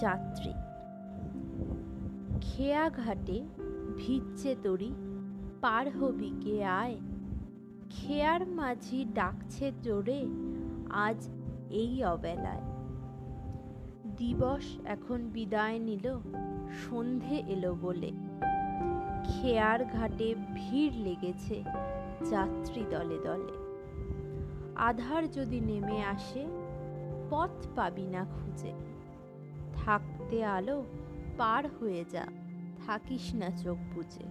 যাত্রী। খেয়া ঘাটে ভিজছে তরি পার হবি কে আয়। খেয়ার মাঝি ডাকছে জোরে, আজ এই অবেলায়। দিবস এখন বিদায় নিল, সন্ধে এলো বলে। খেয়ার ঘাটে ভিড় লেগেছে যাত্রী দলে দলে। আধার যদি নেমে আসে, পথ পাবি না খুঁজে। থাকতে আলো পার হয়ে যা, থাকিস না চোখ বুঝে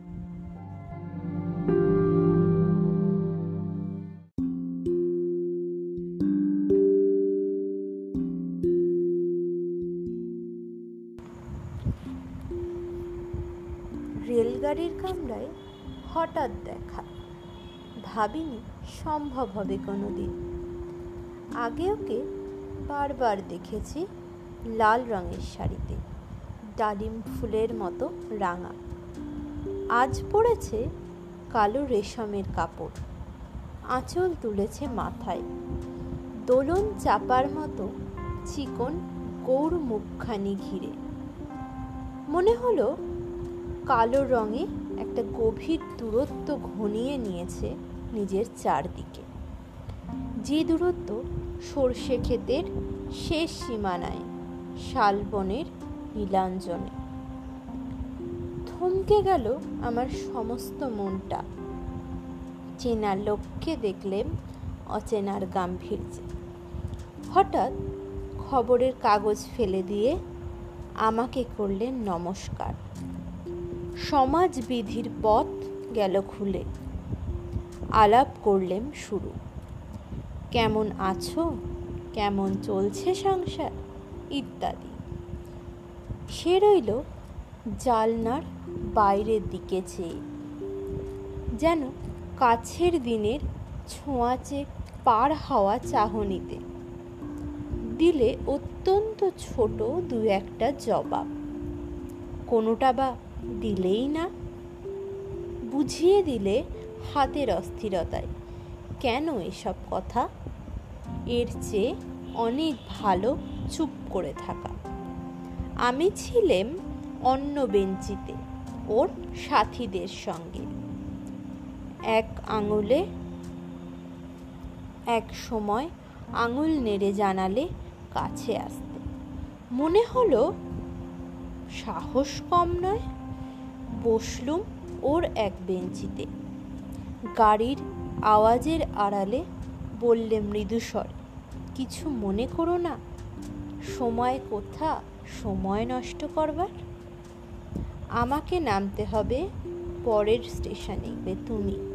রেলগাড়ির কামরায় হঠাৎ দেখা। ভাবিনি সম্ভব হবে কোনো দিন। আগে ওকে বারবার দেখেছি। লাল রঙের শাড়িতে, ডালিম ফুলের মতো রাঙা। আজ পড়েছে কালো রেশমের কাপড়, আঁচল তুলেছে মাথায়। দোলন চাপার মতো চিকন গৌর মুখখানি ঘিরে। মনে হলো কালো রঙে একটা গভীর দূরত্ব ঘনিয়ে নিয়েছে নিজের চারদিকে। যে দূরত্ব সর্ষে ক্ষেতের শেষ সীমানায়। শালবনের নীলাঞ্জনে। থমকে গেল আমার সমস্ত মনটা। চেনা লোককে দেখলেম অচেনার গাম্ভীর্যে। হঠাৎ খবরের কাগজ ফেলে দিয়ে আমাকে করলেন নমস্কার। সমাজবিধির পথ গেল খুলে। আলাপ করলেম শুরু। কেমন আছো? কেমন চলছে সংসার? ইত্যাদি। সে রইল জালনার বাইরের দিকে চেয়ে। যেন কাছের দিনের ছোঁয়াচে পার হওয়া চাহনিতে। দিলে অত্যন্ত ছোট দু একটা জবাব। কোনোটা বা দিলেই না? বুঝিয়ে দিলে হাতের অস্থিরতায়। কেন এসব কথা? এর চেয়ে অনেক ভালো চুপ করে থাকা। আমি ছিলেম অন্য বেঞ্চিতে, ওর সাথীদের সঙ্গে। এক আঙুলে, এক সময় আঙুল নেড়ে জানালে কাছে আসতে। মনে হলো, সাহস কম নয়, বসলুম ওর এক বেঞ্চিতে। গাড়ির আওয়াজের আড়ালে বললে মৃদুস্বর, কিছু মনে করো না সময় কোথা, সময় নষ্ট করবার? আমাকে নামতে হবে পরের স্টেশনে তুমি।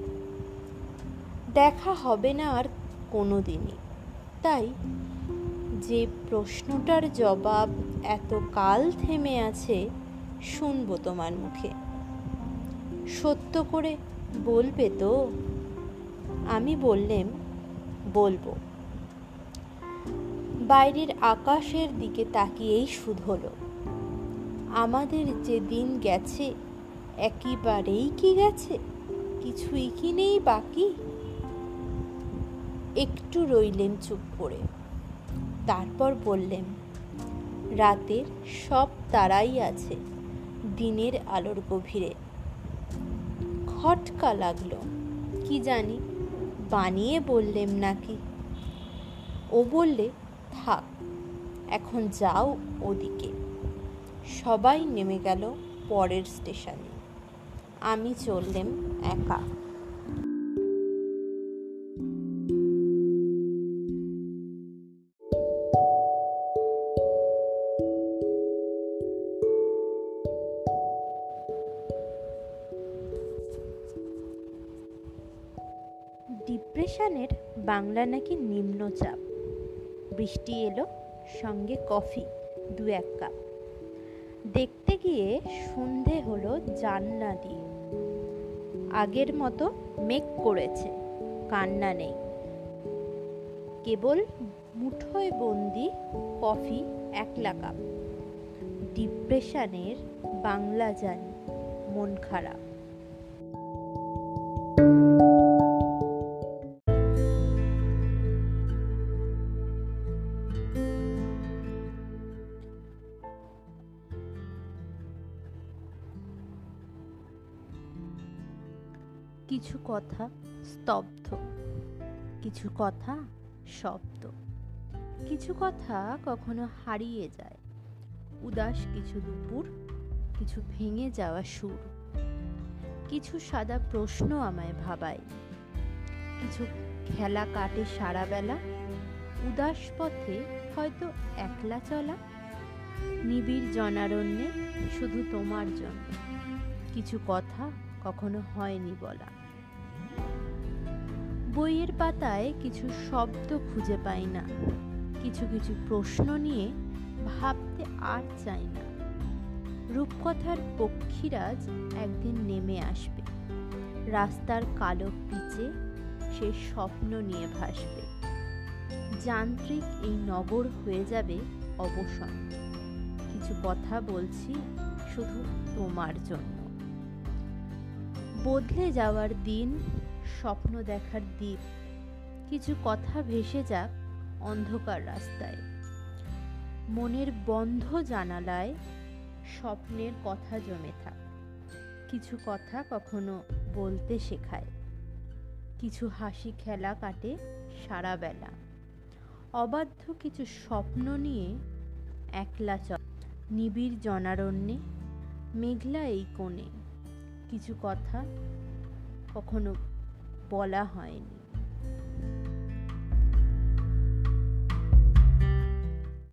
দেখা হবে না আর কোনো দিনই তাই যে প্রশ্নটার জবাব এত কাল থেমে আছে, শুনব তোমার মুখে। সত্য করে বলবে তো? আমি বললেম, বলব। বাইরের আকাশের দিকে তাকিয়েই শুধ হলো। আমাদের যে দিন গেছে, একেবারেই কি গেছে? কিছুই কি নেই বাকি? একটু রইলেন চুপ করে। তারপর বললেন, রাতের সব তারাই আছে, দিনের আলোর গভীরে। খটকা লাগল, কি জানি, বানিয়ে বললেম নাকি? ও বললে থাক, এখন যাও ওদিকে। সবাই নেমে গেল পরের স্টেশনে। আমি চললেম একা। ডিপ্রেশনের বাংলা নাকি নিম্নচাপ? বৃষ্টি এলো, সঙ্গে কফি, দু এক কাপ। দেখতে গিয়ে সন্ধে হলো জানলা দিয়ে। আগের মতো মেঘ করেছে, কান্না নেই। কেবল মুঠোয় বন্দি কফি একলা কাপ। ডিপ্রেশনের বাংলা জানি, মন খারাপ। কিছু কথা স্তব্ধ, কিছু কথা শব্দ। কিছু কথা কখনো হারিয়ে যায়। উদাস কিছু দুপুর, কিছু ভেঙে যাওয়া সুর। কিছু সাদা প্রশ্ন আমায় ভাবায়। কিছু খেলা কাটে সারা বেলা উদাস পথে হয়তো একলা চলা। নিবিড় জনারণ্যে শুধু তোমার জন্য। কিছু কথা কখনো হয়নি বলা। বইয়ের পাতায় কিছু শব্দ খুঁজে পাই না। কিছু কিছু প্রশ্ন নিয়ে ভাবতে আর চাই না। রূপকথার পক্ষীরাজ একদিন নেমে আসবে। রাস্তার কালো পিচে সে স্বপ্ন নিয়ে ভাসবে। যান্ত্রিক এই নগর হয়ে যাবে অবসন্ন। কিছু কথা বলছি শুধু তোমার জন্য। বদলে যাওয়ার দিন স্বপ্ন দেখার দ্বীপ। কিছু কথা ভেসে যাক অন্ধকার রাস্তায়। মনের বন্ধ জানালায় স্বপ্নের কথা জমে থাক। কিছু কথা কখনো বলতে শেখায়। কিছু হাসি খেলা কাটে সারা বেলা। অবাধ্য কিছু স্বপ্ন নিয়ে একলা চ নিবিড় জনারণ্যে, মেঘলা এই কোণে। কিছু কথা কখনো বলা হয়নি।